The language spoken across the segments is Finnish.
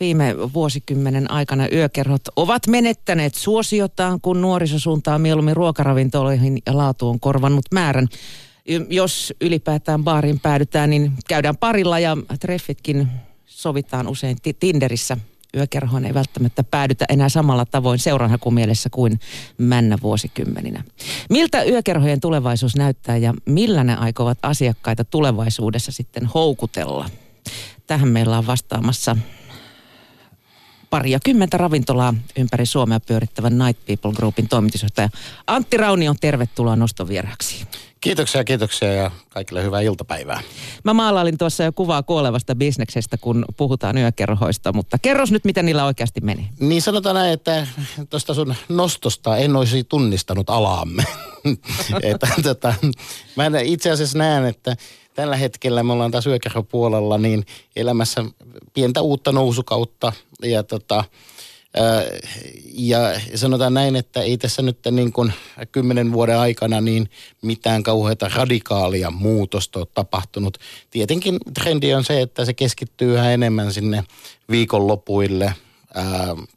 viime vuosikymmenen aikana yökerhot ovat menettäneet suosiotaan, kun nuoriso suuntaa mieluummin ruokaravintoloihin ja laatu on korvannut määrän. Jos ylipäätään baarin päädytään, niin käydään parilla ja treffitkin sovitaan usein Tinderissä yökerhoon ei välttämättä päädytä enää samalla tavoin seuranhakumielessä kuin männä vuosikymmeninä. Miltä yökerhojen tulevaisuus näyttää ja millä ne aikovat asiakkaita tulevaisuudessa sitten houkutella? Tähän meillä on vastaamassa paria kymmentä ravintolaa ympäri Suomea pyörittävän Night People Groupin toimitusjohtaja Antti Raunio, tervetuloa nostovieraaksi. Kiitoksia, kiitoksia ja kaikille hyvää iltapäivää. Mä maalailin tuossa jo kuvaa kuolevasta bisneksestä, kun puhutaan yökerhoista, mutta kerros nyt, miten niillä oikeasti meni. Niin sanotaan näin, että tuosta sun nostosta en olisi tunnistanut alaamme. että, tota, mä itse asiassa näen, että tällä hetkellä me ollaan taas yökerhopuolella niin elämässä pientä uutta nousukautta ja tota, ja sanotaan näin, että ei tässä nyt niin kuin kymmenen vuoden aikana niin mitään kauheita radikaalia muutosta ole tapahtunut. Tietenkin trendi on se, että se keskittyy yhä enemmän sinne viikonlopuille.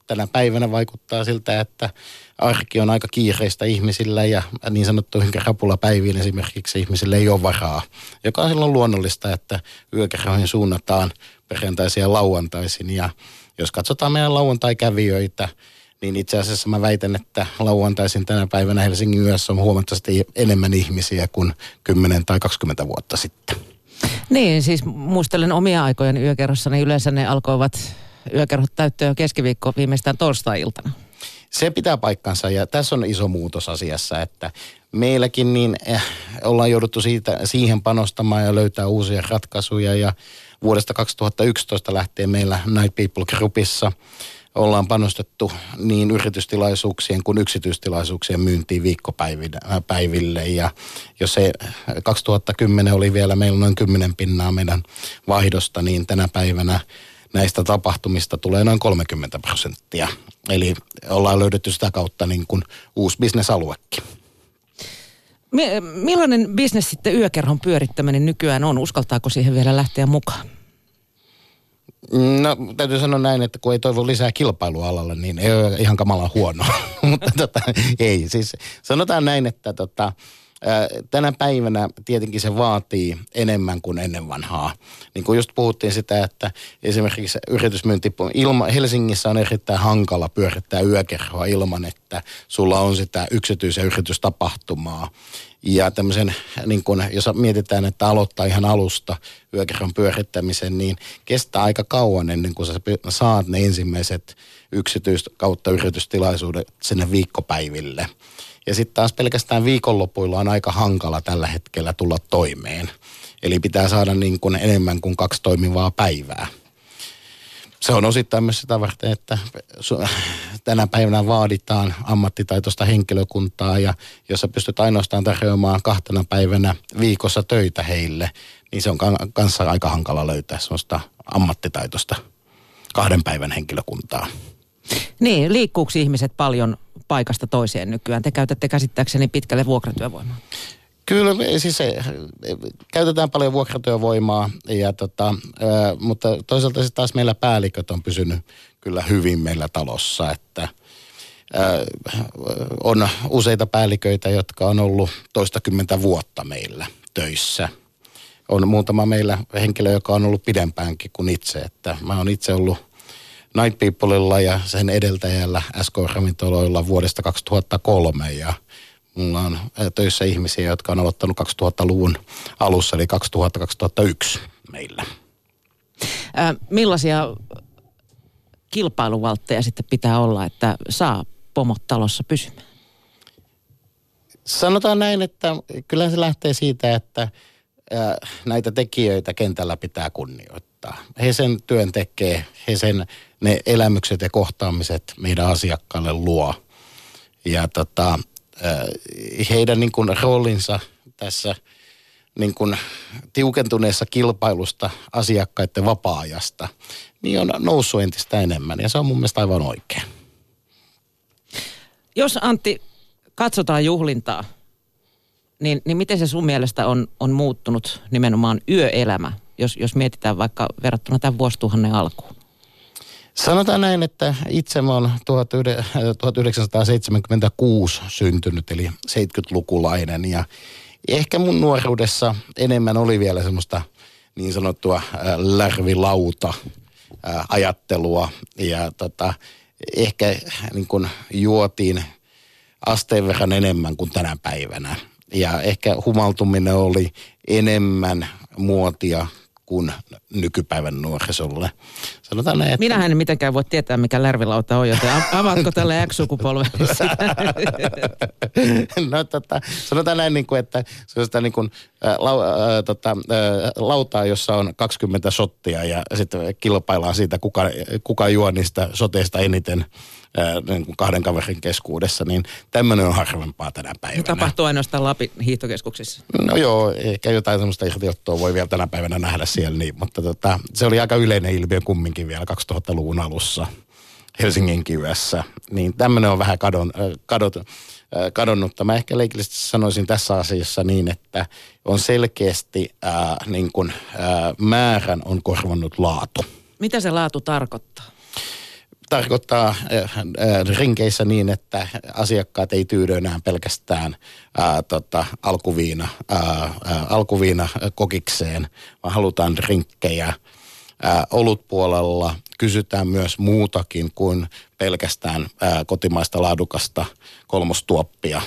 Tänä päivänä vaikuttaa siltä, että arki on aika kiireistä ihmisillä ja niin sanottuihin rapulapäiviin esimerkiksi ihmisille ei ole varaa, joka on silloin luonnollista, että yökerhoihin suunnataan perjantaisin ja lauantaisin ja jos katsotaan meidän lauantai-kävijöitä, niin itse asiassa mä väitän, että lauantaisin tänä päivänä Helsingin yössä on huomattavasti enemmän ihmisiä kuin 10 tai 20 vuotta sitten. Niin, siis muistelen omia aikojen yökerrossa, niin yleensä ne alkoivat yökerhot täyttyä jo keskiviikko viimeistään torstai-iltana. Se pitää paikkansa ja tässä on iso muutos asiassa, että meilläkin niin eh, ollaan jouduttu siitä, siihen panostamaan ja löytää uusia ratkaisuja ja vuodesta 2011 lähtien meillä Night People Groupissa ollaan panostettu niin yritystilaisuuksien kuin yksityistilaisuuksien myyntiin viikkopäiville. Ja jos se 2010 oli vielä meillä noin 10 pinnaa meidän vaihdosta, niin tänä päivänä näistä tapahtumista tulee noin 30 prosenttia. Eli ollaan löydetty sitä kautta niin kuin uusi bisnesaluekin. Millainen bisnes sitten yökerhon pyörittäminen nykyään on? Uskaltaako siihen vielä lähteä mukaan? No täytyy sanoa näin, että kun ei toivo lisää kilpailua alalle, niin ei ole ihan kamala huono. Mutta tota, ei, siis sanotaan näin, että tota, tänä päivänä tietenkin se vaatii enemmän kuin ennen vanhaa. Niin kuin just puhuttiin sitä, että esimerkiksi yritysmyynti ilma, Helsingissä on erittäin hankala pyörittää yökerhoa ilman, että sulla on sitä yksityisen yritystapahtumaa. Ja tämmöisen, niin kun, jos mietitään, että aloittaa ihan alusta yökerhon pyörittämisen, niin kestää aika kauan ennen kuin sä saat ne ensimmäiset yksityis- kautta yritystilaisuudet sinne viikkopäiville. Ja sitten taas pelkästään viikonlopuilla on aika hankala tällä hetkellä tulla toimeen. Eli pitää saada niin kuin enemmän kuin kaksi toimivaa päivää. Se on osittain myös sitä varten, että tänä päivänä vaaditaan ammattitaitoista henkilökuntaa ja jos sä pystyt ainoastaan tarjoamaan kahtena päivänä viikossa töitä heille, niin se on kanssa aika hankala löytää sellaista ammattitaitoista kahden päivän henkilökuntaa. Niin, liikkuuko ihmiset paljon paikasta toiseen nykyään? Te käytätte käsittääkseni pitkälle vuokratyövoimaa. Kyllä, siis se, käytetään paljon vuokratyövoimaa, ja tota, mutta toisaalta sitten taas meillä päälliköt on pysynyt kyllä hyvin meillä talossa, että on useita päälliköitä, jotka on ollut toistakymmentä vuotta meillä töissä. On muutama meillä henkilö, joka on ollut pidempäänkin kuin itse, että mä oon itse ollut Night Peopleilla ja sen edeltäjällä SK-ravintoloilla vuodesta 2003 ja – Mulla on töissä ihmisiä, jotka on aloittanut 2000-luvun alussa, eli 2000-2001 meillä. Ää, millaisia kilpailuvaltteja sitten pitää olla, että saa pomot talossa pysymään? Sanotaan näin, että kyllä se lähtee siitä, että näitä tekijöitä kentällä pitää kunnioittaa. He sen työn tekee, he sen ne elämykset ja kohtaamiset meidän asiakkaille luo. Ja tota, Äh, heidän niin kuin roolinsa tässä niin kuin tiukentuneessa kilpailusta asiakkaiden vapaa-ajasta, niin on noussut entistä enemmän ja se on mun mielestä aivan oikein. Jos Antti, katsotaan juhlintaa, niin, niin miten se sun mielestä on, on muuttunut nimenomaan yöelämä, jos, jos mietitään vaikka verrattuna tämän vuosituhannen alkuun? Sanotaan näin, että itse mä oon 1976 syntynyt, eli 70-lukulainen ja ehkä mun nuoruudessa enemmän oli vielä semmoista niin sanottua lärvilauta ajattelua ja tota, ehkä niin kuin juotiin asteen verran enemmän kuin tänä päivänä. Ja ehkä humaltuminen oli enemmän muotia kuin nykypäivän nuorisolle. Sanotaan näin, että... Minähän en mitenkään voi tietää, mikä lärvilauta on, joten avaatko tälle X-sukupolvelle No tota, sanotaan näin, niin kuin, että se on sitä niin kuin, lau, äh, tota, äh, lautaa, jossa on 20 shottia ja sitten kilpaillaan siitä, kuka, kuka juo niistä soteista eniten niin kuin kahden kaverin keskuudessa, niin tämmöinen on harvempaa tänä päivänä. Tapahtuu ainoastaan Lapin hiihtokeskuksissa. No joo, ehkä jotain semmoista irtiottoa voi vielä tänä päivänä nähdä siellä, niin, mutta tota, se oli aika yleinen ilmiö kumminkin vielä 2000-luvun alussa Helsingin kivessä. Niin tämmöinen on vähän kadon, kadot, kadonnutta. Mä ehkä leikillisesti sanoisin tässä asiassa niin, että on selkeästi ää, niin kuin, ää, määrän on korvannut laatu. Mitä se laatu tarkoittaa? Tarkoittaa rinkeissä niin, että asiakkaat ei tyydy enää pelkästään ää, tota, alkuviina, ää, alkuviina kokikseen, vaan halutaan rinkkejä. Ää, olutpuolella kysytään myös muutakin kuin pelkästään ää, kotimaista laadukasta kolmostuoppia.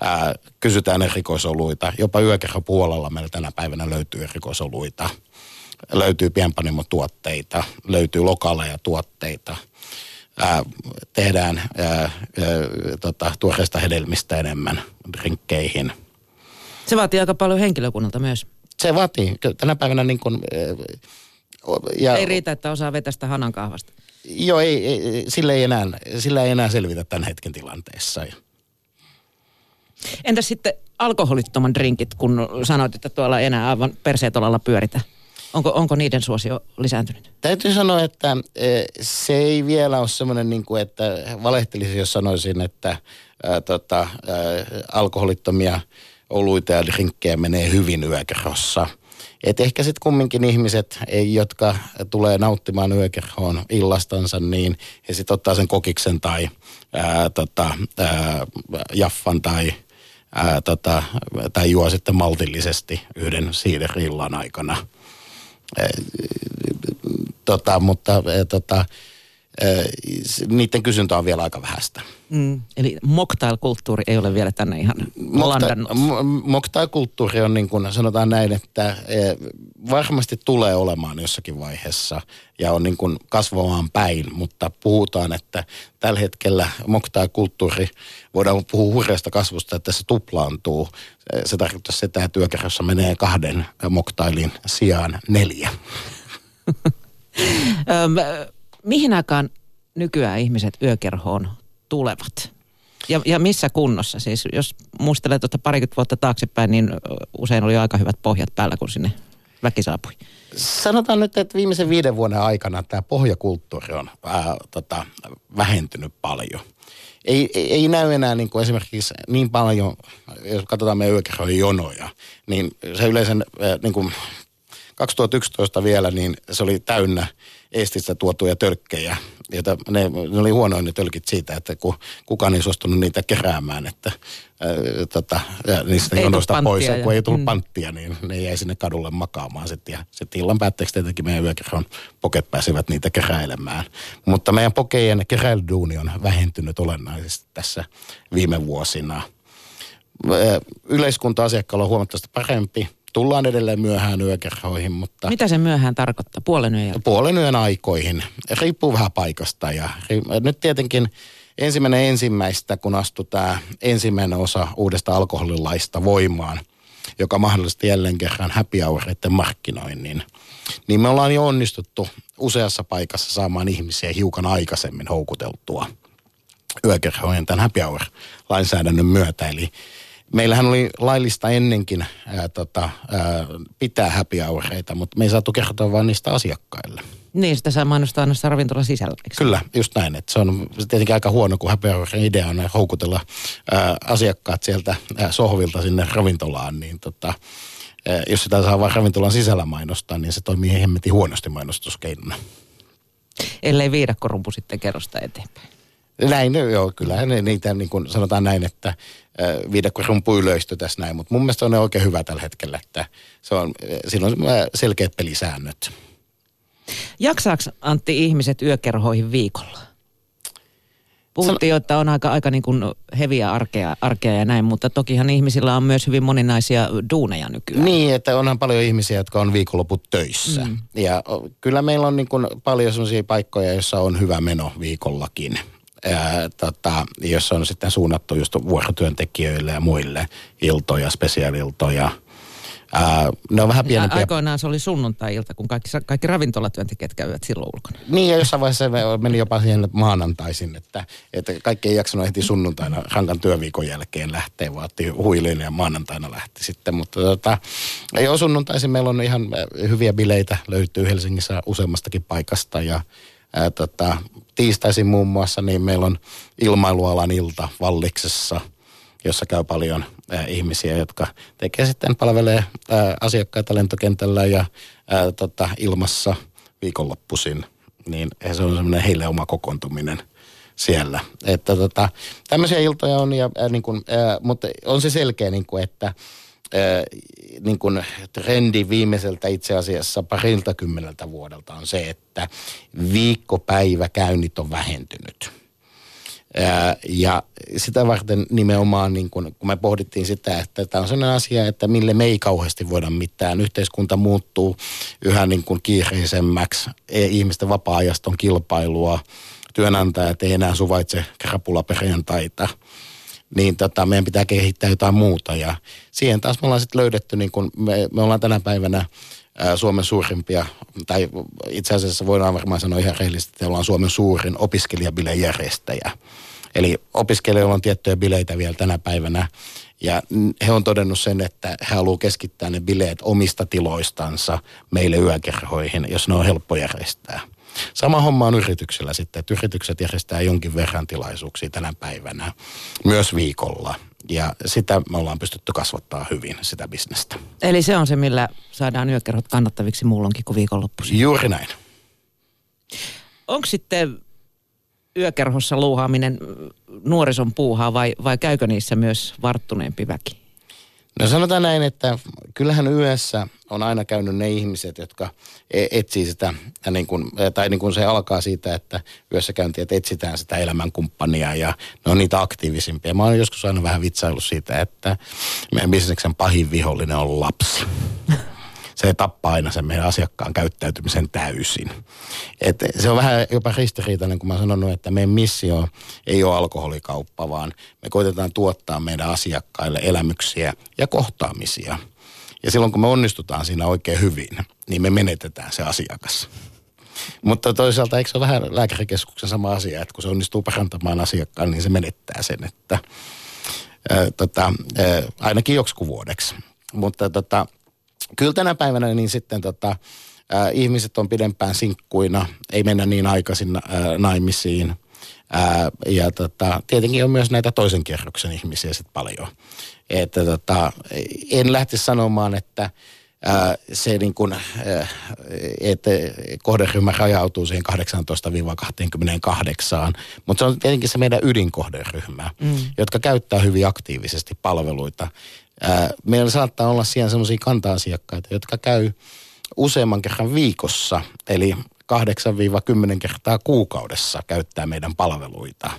Ää, kysytään erikoisoluita. Jopa yökerhopuolella meillä tänä päivänä löytyy erikoisoluita – löytyy pienpanimotuotteita, löytyy lokaaleja tuotteita, ää, tehdään ää, ää, tota, tuoreista hedelmistä enemmän drinkkeihin. Se vaatii aika paljon henkilökunnalta myös. Se vaatii. Tänä päivänä niin kuin, ja, ei riitä, että osaa vetästä hanan kahvasta. Joo, ei, ei, sillä, ei enää, sillä ei enää selvitä tämän hetken tilanteessa. Entä sitten alkoholittoman drinkit, kun sanoit, että tuolla ei enää aivan perseetolalla pyöritä? Onko, onko niiden suosio lisääntynyt? Täytyy sanoa, että e, se ei vielä ole semmoinen, niin kuin, että valehtelisin, jos sanoisin, että ää, tota, ää, alkoholittomia oluita ja drinkkejä menee hyvin yökerhossa. Et ehkä sitten kumminkin ihmiset, jotka tulee nauttimaan yökerhoon illastansa, niin he sitten ottaa sen kokiksen tai ää, tota, ää, jaffan tai, ää, tota, tai juo sitten maltillisesti yhden siiderillan aikana – tota, mutta tota, niiden kysyntä on vielä aika vähäistä. Mm, eli mocktail-kulttuuri ei ole vielä tänne ihan landannut. Mocktail-kulttuuri on niin kuin sanotaan näin, että varmasti tulee olemaan jossakin vaiheessa ja on niin kuin kasvamaan päin, mutta puhutaan, että tällä hetkellä mocktail-kulttuuri, voidaan puhua hurjasta kasvusta, että se tuplaantuu. Se tarkoittaa sitä, että työkerrossa menee kahden mocktailin sijaan neljä. Mihin aikaan nykyään ihmiset yökerhoon tulevat? Ja, ja missä kunnossa? Siis jos muistelee tuota parikymmentä vuotta taaksepäin, niin usein oli aika hyvät pohjat päällä, kun sinne väki saapui. Sanotaan nyt, että viimeisen viiden vuoden aikana tämä pohjakulttuuri on ää, tota, vähentynyt paljon. Ei, ei, ei näy enää niin kuin esimerkiksi niin paljon, jos katsotaan meidän yökerhojen jonoja, niin se yleensä ää, niin kuin 2011 vielä, niin se oli täynnä Eestistä tuotuja tölkkejä. Jota, ne, ne oli huonoin ne tölkit siitä, että kun kukaan ei suostunut niitä keräämään, että ää, tota, ja niistä jonoista pois. Ja kun ei tullut mm. panttia, niin ne jäi sinne kadulle makaamaan sitten. Ja sitten illan päätteeksi tietenkin meidän yökerron poket pääsivät niitä keräilemään. Mutta meidän pokejen keräilyduuni on vähentynyt olennaisesti tässä viime vuosina. Yleiskunta-asiakkaalla on huomattavasti parempi tullaan edelleen myöhään yökerhoihin, mutta... Mitä se myöhään tarkoittaa? Puolen yön Puolen yön aikoihin. Riippuu vähän paikasta ja nyt tietenkin ensimmäinen ensimmäistä, kun astui tämä ensimmäinen osa uudesta alkoholilaista voimaan, joka mahdollisti jälleen kerran happy houreiden markkinoinnin, niin me ollaan jo onnistuttu useassa paikassa saamaan ihmisiä hiukan aikaisemmin houkuteltua yökerhojen tämän happy hour-lainsäädännön myötä. Eli meillähän oli laillista ennenkin ää, tota, ää, pitää happy houreita, mutta me ei saatu kertoa vain niistä asiakkaille. Niin, sitä saa mainostaa aina ravintolan sisällä. Kyllä, just näin. Että se on tietenkin aika huono, kun happy hourin idea on houkutella ää, asiakkaat sieltä ää, sohvilta sinne ravintolaan, niin tota, ää, jos sitä saa vain ravintolan sisällä mainostaa, niin se toimii hemmetin huonosti mainostuskeinona. Ellei viidakkorumpu sitten kerrosta eteenpäin. Näin, no joo, kyllä ne, niitä niin kuin sanotaan näin, että äh, viidakkorumpu ylöistyi tässä näin, mutta mun mielestä on ne oikein hyvä tällä hetkellä, että se on, siinä on selkeät pelisäännöt. Jaksaako Antti ihmiset yökerhoihin viikolla? Puhuttiin jo, että on aika, aika niin kuin heviä arkea, arkea ja näin, mutta tokihan ihmisillä on myös hyvin moninaisia duuneja nykyään. Niin, että onhan paljon ihmisiä, jotka on viikonloput töissä. Mm. Ja kyllä meillä on niin kuin paljon sellaisia paikkoja, joissa on hyvä meno viikollakin. Ää, tota, jossa on sitten suunnattu just vuorotyöntekijöille ja muille iltoja, spesiaaliltoja – Ää, ne on vähän pienempiä. Aikoinaan se oli sunnuntai-ilta, kun kaikki, kaikki ravintolatyöntekijät käyvät silloin ulkona. Niin, ja jossain vaiheessa meni jopa siihen maanantaisin, että, että kaikki ei jaksanut heti sunnuntaina rankan työviikon jälkeen lähteä, vaan otti huilin ja maanantaina lähti sitten. Mutta tota, jo sunnuntaisin meillä on ihan hyviä bileitä, löytyy Helsingissä useammastakin paikasta ja ää, tota, tiistaisin muun muassa, niin meillä on ilmailualan ilta Valliksessa – jossa käy paljon ää, ihmisiä, jotka tekee sitten, palvelee ää, asiakkaita lentokentällä ja ää, tota, ilmassa viikonloppuisin. Niin se on semmoinen heille oma kokoontuminen siellä. Että tota, tämmöisiä iltoja on, ja, ää, niin kun, ää, mutta on se selkeä, niin kun, että niin kun trendi viimeiseltä itse asiassa parilta kymmeneltä vuodelta on se, että viikkopäiväkäynnit on vähentynyt – ja sitä varten nimenomaan, niin kun, kun me pohdittiin sitä, että tämä on sellainen asia, että mille me ei kauheasti voida mitään. Yhteiskunta muuttuu yhä niin kuin kiireisemmäksi, e, ihmisten vapaa-ajasta on kilpailua, työnantajat ei enää suvaitse krapulaperjantaita, niin tota, meidän pitää kehittää jotain muuta. Ja siihen taas me ollaan sitten löydetty, niin kun me, me ollaan tänä päivänä Suomen suurimpia, tai itse asiassa voidaan varmaan sanoa ihan rehellisesti, että ollaan Suomen suurin opiskelijabilejärjestäjä. Eli opiskelijoilla on tiettyjä bileitä vielä tänä päivänä, ja he on todennut sen, että he haluavat keskittää ne bileet omista tiloistansa meille yökerhoihin, jos ne on helppo järjestää. Sama homma on yrityksellä sitten, että yritykset järjestää jonkin verran tilaisuuksia tänä päivänä, myös viikolla. Ja sitä me ollaan pystytty kasvattaa hyvin, sitä bisnestä. Eli se on se, millä saadaan yökerhot kannattaviksi muulloinkin kuin viikonloppuisin. Juuri näin. Onko sitten yökerhossa luuhaaminen nuorison puuhaa vai, vai käykö niissä myös varttuneempi väki? No sanotaan näin, että kyllähän yössä on aina käynyt ne ihmiset, jotka e- etsii sitä, niin kuin, tai niin kuin se alkaa siitä, että yössä käynti, että etsitään sitä elämänkumppania ja ne on niitä aktiivisimpia. Mä oon joskus aina vähän vitsaillut siitä, että meidän bisneksen pahin vihollinen on lapsi. Se tappaa aina sen meidän asiakkaan käyttäytymisen täysin. Et se on vähän jopa ristiriitainen, kun mä sanonut, että meidän missio ei ole alkoholikauppa, vaan me koitetaan tuottaa meidän asiakkaille elämyksiä ja kohtaamisia. Ja silloin kun me onnistutaan siinä oikein hyvin, niin me menetetään se asiakas. Mutta toisaalta eikö se ole vähän lääkärikeskuksen sama asia, että kun se onnistuu parantamaan asiakkaan, niin se menettää sen, että ää, tota, ää, ainakin joksikin vuodeksi. Mutta tota, kyllä tänä päivänä niin sitten tota, ää, ihmiset on pidempään sinkkuina, ei mennä niin aikaisin ää, naimisiin. Ää, ja tota, tietenkin on myös näitä toisen kierroksen ihmisiä sitten paljon. Että tota, en lähti sanomaan, että ää, se niin kuin, ää, että kohderyhmä rajautuu siihen 18-28, mutta se on tietenkin se meidän ydinkohderyhmä, mm. jotka käyttää hyvin aktiivisesti palveluita meillä saattaa olla siellä sellaisia kanta-asiakkaita, jotka käy useamman kerran viikossa, eli 8-10 kertaa kuukaudessa käyttää meidän palveluita.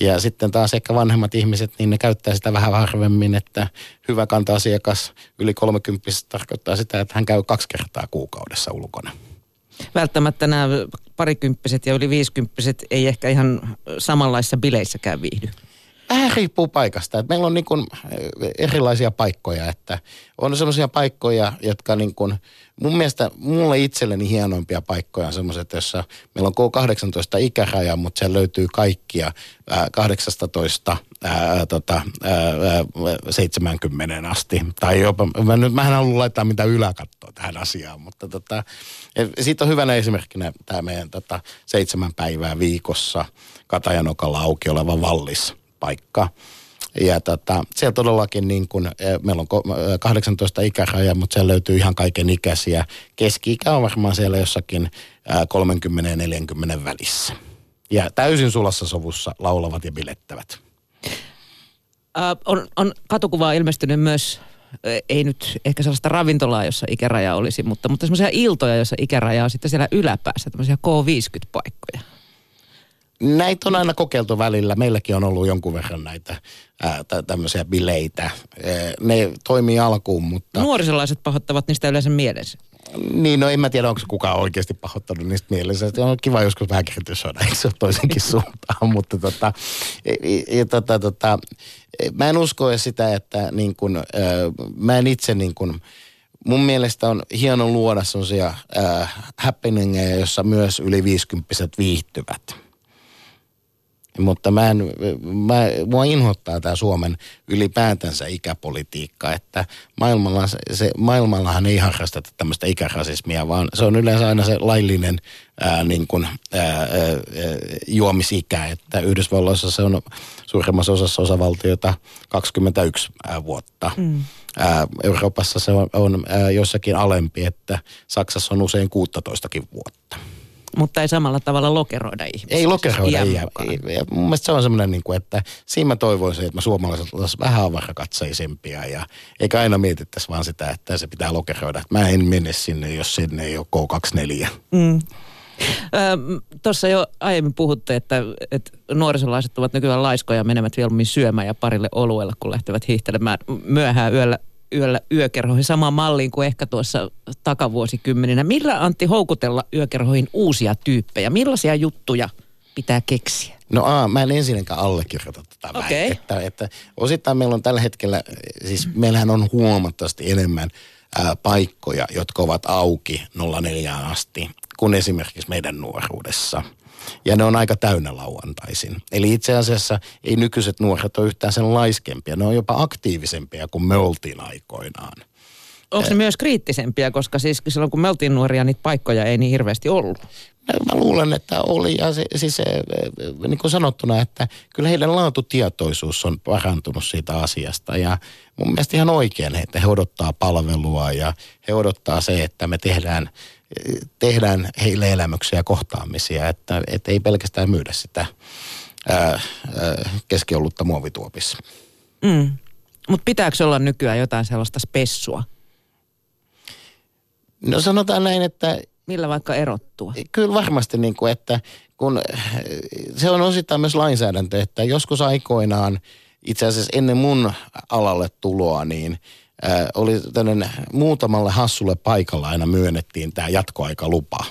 Ja sitten taas ehkä vanhemmat ihmiset, niin ne käyttää sitä vähän harvemmin, että hyvä kanta-asiakas yli 30 tarkoittaa sitä, että hän käy kaksi kertaa kuukaudessa ulkona. Välttämättä nämä parikymppiset ja yli viisikymppiset ei ehkä ihan samanlaisissa bileissäkään viihdy. Vähän riippuu paikasta. Et meillä on niin kuin eh, erilaisia paikkoja, että on sellaisia paikkoja, jotka niin kuin, mun mielestä mulle itselleni hienoimpia paikkoja on semmoiset, jossa meillä on K18 ikäraja, mutta siellä löytyy kaikkia ää, 18 ää, tota, ää, 70 asti. Tai jopa, mä, nyt, mä en halua laittaa mitään yläkattoa tähän asiaan, mutta tota, siitä on hyvänä esimerkkinä tämä meidän tota, seitsemän päivää viikossa Katajanokalla auki oleva Vallis paikka. Ja tota, siellä todellakin niin kun, meillä on 18 ikäraja, mutta siellä löytyy ihan kaiken ikäisiä. Keski-ikä on varmaan siellä jossakin 30 ja 40 välissä. Ja täysin sulassa sovussa laulavat ja bilettävät. Äh, on, on katukuvaa ilmestynyt myös, ei nyt ehkä sellaista ravintolaa, jossa ikäraja olisi, mutta, mutta semmoisia iltoja, joissa ikäraja on sitten siellä yläpäässä, tämmöisiä K50-paikkoja. Näitä on aina kokeiltu välillä. Meilläkin on ollut jonkun verran näitä ää, tämmöisiä bileitä. Ne toimii alkuun, mutta... Nuorisolaiset pahoittavat niistä yleensä mielensä. Niin, no en mä tiedä, onko kukaan oikeasti pahoittanut niistä mielessä. On kiva joskus vähän kritisoida, eikö se ole toisenkin suuntaan. Mutta tota, ja, tota, tota, mä en usko sitä, että niin kun, äh, mä en itse niin kun, mun mielestä on hieno luoda sellaisia äh, happeningeja, jossa myös yli 50 viihtyvät mutta mä en, mä, mua inhottaa tämä Suomen ylipäätänsä ikäpolitiikka, että maailmalla se, maailmallahan ei harrasteta tämmöistä ikärasismia, vaan se on yleensä aina se laillinen ää, niin kuin, ää, ää, juomisikä, että Yhdysvalloissa se on suurimmassa osassa osavaltiota 21 ää, vuotta. Mm. Ää, Euroopassa se on, on ää, jossakin alempi, että Saksassa on usein 16 vuotta. Mutta ei samalla tavalla lokeroida ihmisiä. Ei lokeroida. Ei, ei, ja mun mielestä se on semmoinen, niin kuin, että siinä mä toivoisin, että mä suomalaiset olisivat vähän avarakatseisempia ja eikä aina mietittäisi vaan sitä, että se pitää lokeroida. Mä en mene sinne, jos sinne ei ole K24. Mm. Tuossa jo aiemmin puhutte, että, että nuorisolaiset ovat nykyään laiskoja ja menevät mieluummin syömään ja parille oluella, kun lähtevät hiihtelemään myöhään yöllä yöllä yökerhoihin samaan malliin kuin ehkä tuossa takavuosikymmeninä. Millä Antti houkutella yökerhoihin uusia tyyppejä? Millaisia juttuja pitää keksiä? No aa, mä en ensinnäkään allekirjoita tätä okay. väitettä, että osittain meillä on tällä hetkellä, siis meillähän on huomattavasti enemmän ää, paikkoja, jotka ovat auki 04 asti kuin esimerkiksi meidän nuoruudessa – ja ne on aika täynnä lauantaisin. Eli itse asiassa ei nykyiset nuoret ole yhtään sen laiskempia, ne on jopa aktiivisempia kuin me oltiin aikoinaan. Onko ne myös kriittisempiä, koska siis silloin kun me oltiin nuoria, niitä paikkoja ei niin hirveästi ollut? Mä luulen, että oli. Ja se, siis niin kuin sanottuna, että kyllä heidän laatutietoisuus on parantunut siitä asiasta. Ja mun mielestä ihan oikein, että he odottaa palvelua ja he odottaa se, että me tehdään tehdään heille elämyksiä ja kohtaamisia, että, että ei pelkästään myydä sitä ää, ää, muovituopissa. Mm. Mutta pitääkö olla nykyään jotain sellaista spessua? No sanotaan näin, että... Millä vaikka erottua? Kyllä varmasti, niin kuin, että kun se on osittain myös lainsäädäntö, että joskus aikoinaan, itse asiassa ennen mun alalle tuloa, niin – äh, oli tämmöinen muutamalle hassulle paikalla aina myönnettiin tämä jatkoaikalupa.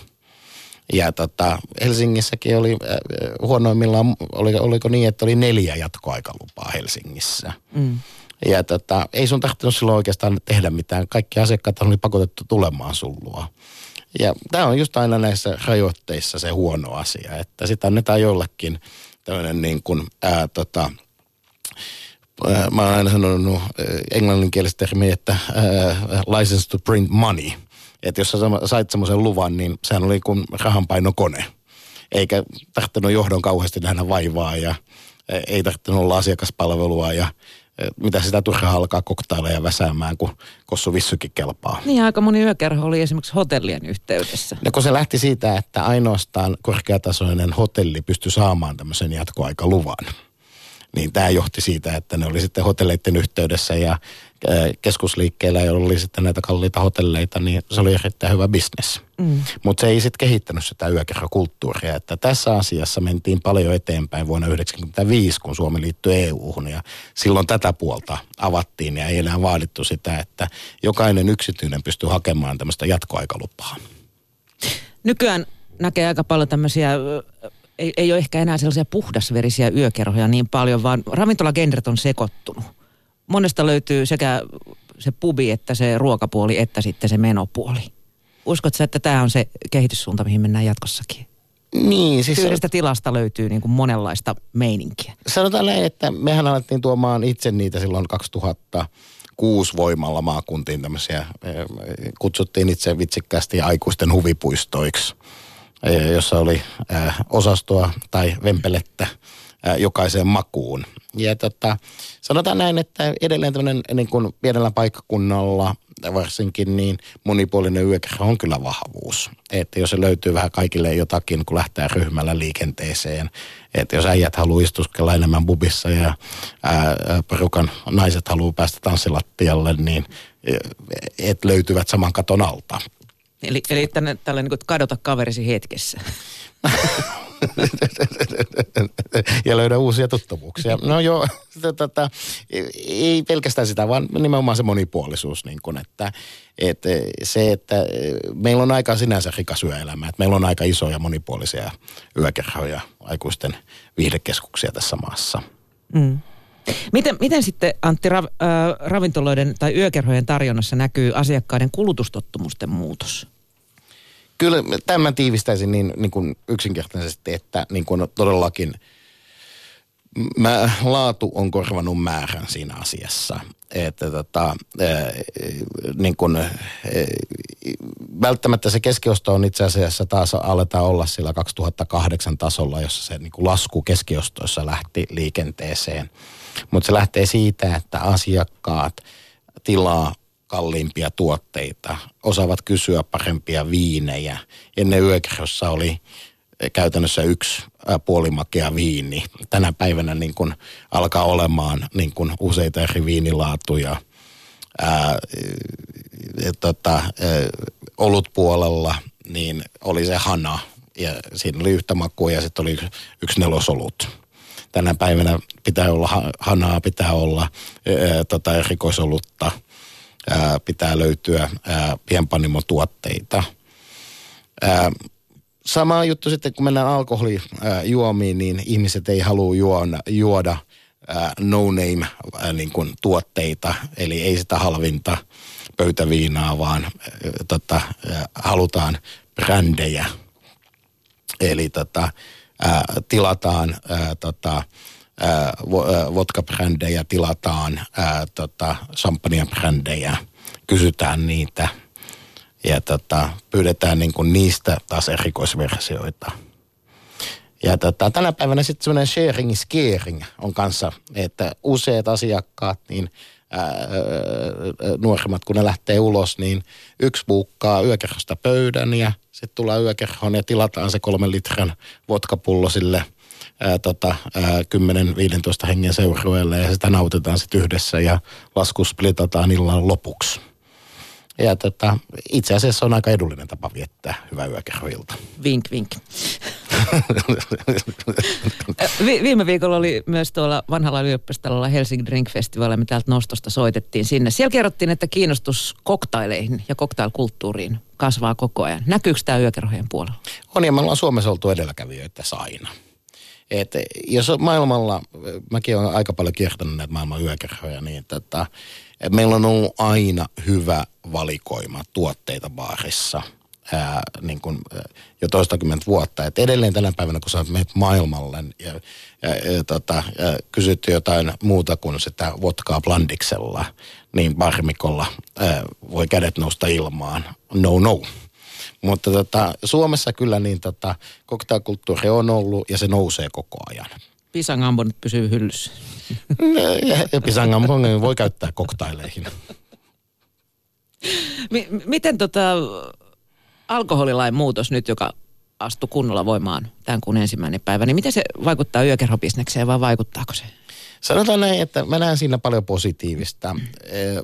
Ja tota, Helsingissäkin oli äh, huonoimmillaan, oli, oliko niin, että oli neljä jatkoaikalupaa Helsingissä. Mm. Ja tota, ei sun tarvinnut silloin oikeastaan tehdä mitään. Kaikki asiakkaat oli pakotettu tulemaan sullua. Ja tämä on just aina näissä rajoitteissa se huono asia, että sitä annetaan jollekin tämmöinen niin kuin, ää, tota, mä oon aina sanonut englanninkielistä termiä, että license to print money. Että jos sä sait semmoisen luvan, niin sehän oli kuin rahanpainokone. Eikä tarttunut johdon kauheasti nähdä vaivaa ja ei tarttunut olla asiakaspalvelua ja mitä sitä turhaa alkaa koktaileja väsäämään, kun kossu vissukin kelpaa. Niin, aika moni yökerho oli esimerkiksi hotellien yhteydessä. Ja kun se lähti siitä, että ainoastaan korkeatasoinen hotelli pystyi saamaan tämmöisen jatkoaikaluvan – niin tämä johti siitä, että ne oli sitten hotelleiden yhteydessä ja keskusliikkeellä, joilla oli sitten näitä kalliita hotelleita, niin se oli erittäin hyvä bisnes. Mm. Mutta se ei sitten kehittänyt sitä yökerhokulttuuria, että tässä asiassa mentiin paljon eteenpäin vuonna 1995, kun Suomi liittyi EU-hun ja silloin tätä puolta avattiin ja ei enää vaadittu sitä, että jokainen yksityinen pystyy hakemaan tämmöistä jatkoaikalupaa. Nykyään näkee aika paljon tämmöisiä ei, ei ole ehkä enää sellaisia puhdasverisiä yökerhoja niin paljon, vaan ravintolagenret on sekoittunut. Monesta löytyy sekä se pubi, että se ruokapuoli, että sitten se menopuoli. Uskotko että tämä on se kehityssuunta, mihin mennään jatkossakin? Niin, siis... Yhdestä tilasta löytyy niin kuin monenlaista meininkiä. Sanotaan näin, että mehän alettiin tuomaan itse niitä silloin 2000 kuusi voimalla maakuntiin tämmöisiä, eh, kutsuttiin itse vitsikkäästi aikuisten huvipuistoiksi jossa oli osastoa tai vempelettä jokaiseen makuun. Ja tota, sanotaan näin, että edelleen tämmöinen niin kuin pienellä paikkakunnalla varsinkin, niin monipuolinen yökerho on kyllä vahvuus. Että jos se löytyy vähän kaikille jotakin, kun lähtee ryhmällä liikenteeseen. Että jos äijät haluaa istuskella enemmän bubissa ja ää, perukan naiset haluaa päästä tanssilattialle, niin et löytyvät saman katon alta. Eli, eli tänne, tällainen niin kadota kaverisi hetkessä. ja löydä uusia tuttavuuksia. No joo, tota, ei pelkästään sitä, vaan nimenomaan se monipuolisuus. Niin kun, että, että se, että meillä on aika sinänsä rikas yöelämä. Että meillä on aika isoja monipuolisia yökerhoja, aikuisten viihdekeskuksia tässä maassa. Mm. Miten, miten sitten Antti rav, äh, ravintoloiden tai yökerhojen tarjonnassa näkyy asiakkaiden kulutustottumusten muutos? Kyllä tämän tiivistäisin niin, niin kuin yksinkertaisesti, että niin kuin todellakin mä, laatu on korvanut määrän siinä asiassa. Että tota, niin kuin, välttämättä se keskiosto on itse asiassa taas aletaan olla sillä 2008 tasolla, jossa se niin kuin lasku keskiostoissa lähti liikenteeseen. Mutta se lähtee siitä, että asiakkaat tilaa kalliimpia tuotteita, osaavat kysyä parempia viinejä. Ennen yökerhossa oli käytännössä yksi puolimakea viini. Tänä päivänä niin kun alkaa olemaan niin kun useita eri viinilaatuja. Tota, ää, olutpuolella niin oli se hana ja siinä oli yhtä makua ja sitten oli yksi nelosolut. Tänä päivänä pitää olla hanaa, pitää olla ää, tota, erikoisolutta – ää, pitää löytyä ää, pienpanimotuotteita. Ää, sama juttu sitten, kun mennään alkoholijuomiin, niin ihmiset ei halua juoda, juoda no-name niin tuotteita, eli ei sitä halvinta pöytäviinaa, vaan tota, halutaan brändejä. Eli tota, ää, tilataan ää, tota, vodka-brändejä tilataan, ää, tota, champagne-brändejä, kysytään niitä ja tota, pyydetään niin kuin niistä taas erikoisversioita. Ja tota, tänä päivänä sitten semmoinen sharing is caring on kanssa, että useat asiakkaat, niin ää, nuoremmat kun ne lähtee ulos, niin yksi buukkaa yökerhosta pöydän ja sitten tullaan yökerhoon ja tilataan se kolmen litran vodkapullo sille – tota, ää, 10-15 hengen seurueelle ja sitä nautitaan sitten yhdessä ja lasku splitataan illan lopuksi. Ja tota, itse asiassa on aika edullinen tapa viettää hyvää yökerhoilta. Vink, vink. Vi- viime viikolla oli myös tuolla vanhalla ylioppistalolla Helsinki Drink Festival, me täältä nostosta soitettiin sinne. Siellä kerrottiin, että kiinnostus koktaileihin ja koktailkulttuuriin kasvaa koko ajan. Näkyykö tämä yökerhojen puolella? On ja me ollaan Suomessa oltu edelläkävijöitä aina. Et jos maailmalla, mäkin olen aika paljon kiertänyt näitä maailman yökerhoja, niin tota, meillä on ollut aina hyvä valikoima tuotteita baarissa ää, niin kuin, jo toistakymmentä vuotta. Et edelleen tänä päivänä, kun sä menet maailmalle ja, ja, ja, tota, ja kysyt jotain muuta kuin sitä vodkaa blandiksella, niin baarimikolla ää, voi kädet nousta ilmaan. No, no. Mutta tota, Suomessa kyllä niin tota, koktailkulttuuri on ollut ja se nousee koko ajan. Pisangambo nyt pysyy hyllyssä. Pisangambo voi käyttää koktaileihin. M- miten tota, alkoholilain muutos nyt, joka astui kunnolla voimaan tämän kuun ensimmäinen päivä, niin miten se vaikuttaa yökerhobisnekseen vai vaikuttaako se? Sanotaan näin, että mä näen siinä paljon positiivista.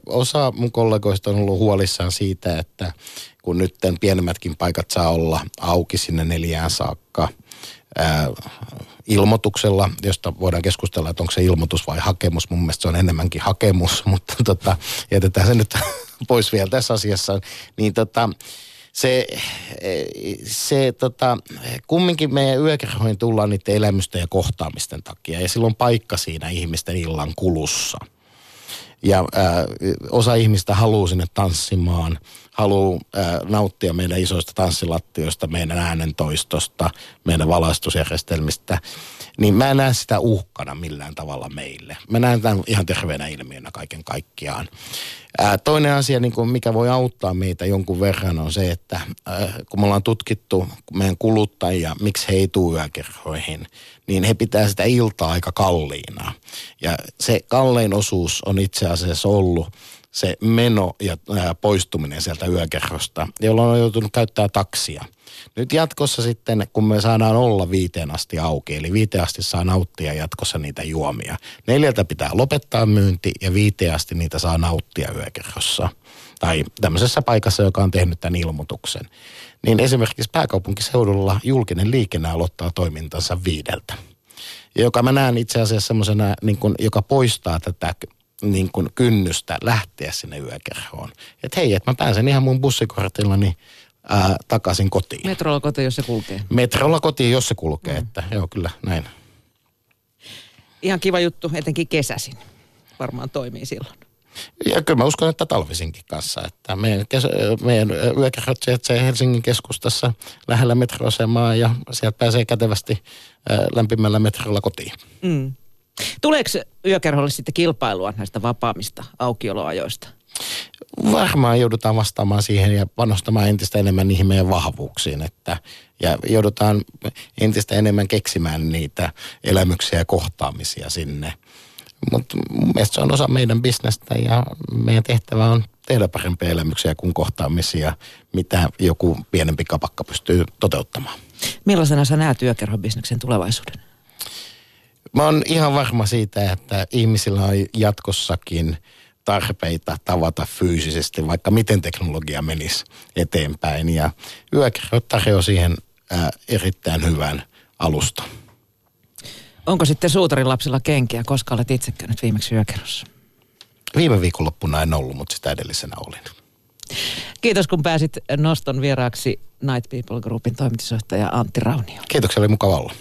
Osa mun kollegoista on ollut huolissaan siitä, että kun nyt pienemmätkin paikat saa olla auki sinne neljään saakka ää, ilmoituksella, josta voidaan keskustella, että onko se ilmoitus vai hakemus. Mun mielestä se on enemmänkin hakemus, mutta tota, jätetään se nyt pois vielä tässä asiassa. Niin tota, se, se tota, kumminkin meidän yökerhoihin tullaan niiden elämysten ja kohtaamisten takia ja silloin paikka siinä ihmisten illan kulussa. Ja ää, osa ihmistä haluaa sinne tanssimaan, haluaa äh, nauttia meidän isoista tanssilattioista, meidän äänentoistosta, meidän valaistusjärjestelmistä, niin mä en näe sitä uhkana millään tavalla meille. Mä näen tämän ihan terveenä ilmiönä kaiken kaikkiaan. Ää, toinen asia, niin kuin mikä voi auttaa meitä jonkun verran, on se, että ää, kun me ollaan tutkittu meidän kuluttajia, miksi he ei tule yökerhoihin, niin he pitää sitä iltaa aika kalliina. Ja se kallein osuus on itse asiassa ollut se meno ja ää, poistuminen sieltä yökerrosta, jolloin on joutunut käyttää taksia. Nyt jatkossa sitten, kun me saadaan olla viiteen asti auki, eli viiteen asti saa nauttia jatkossa niitä juomia. Neljältä pitää lopettaa myynti ja viiteen asti niitä saa nauttia yökerrossa. Tai tämmöisessä paikassa, joka on tehnyt tämän ilmoituksen. Niin esimerkiksi pääkaupunkiseudulla julkinen liikenne aloittaa toimintansa viideltä. Joka mä näen itse asiassa semmoisena, niin joka poistaa tätä niin kuin kynnystä lähteä sinne yökerhoon. Että hei, että mä pääsen ihan mun bussikortilla, niin ää, takaisin kotiin. Metrolla kotiin, jos se kulkee. Metrolla kotiin, jos se kulkee, mm. että joo kyllä näin. Ihan kiva juttu, etenkin kesäsin. Varmaan toimii silloin. Ja kyllä mä uskon, että talvisinkin kanssa. Että meidän, kesä, meidän yökerhot sijaitsee Helsingin keskustassa lähellä metroasemaa ja sieltä pääsee kätevästi lämpimällä metrolla kotiin. Mm. Tuleeko yökerholle sitten kilpailua näistä vapaamista aukioloajoista? varmaan joudutaan vastaamaan siihen ja panostamaan entistä enemmän niihin meidän vahvuuksiin. Että, ja joudutaan entistä enemmän keksimään niitä elämyksiä ja kohtaamisia sinne. Mutta mun mielestä se on osa meidän bisnestä ja meidän tehtävä on tehdä parempia elämyksiä kuin kohtaamisia, mitä joku pienempi kapakka pystyy toteuttamaan. Millaisena sä näet työkerhobisneksen tulevaisuuden? Mä oon ihan varma siitä, että ihmisillä on jatkossakin – tarpeita tavata fyysisesti, vaikka miten teknologia menisi eteenpäin. Ja yökerho tarjoaa siihen ää, erittäin hyvän alusta. Onko sitten suutarin lapsilla kenkiä, koska olet itse käynyt viimeksi yökerrossa? Viime viikonloppuna en ollut, mutta sitä edellisenä olin. Kiitos kun pääsit Noston vieraaksi Night People Groupin toimitusjohtaja Antti Raunio. Kiitoksia, oli mukava olla.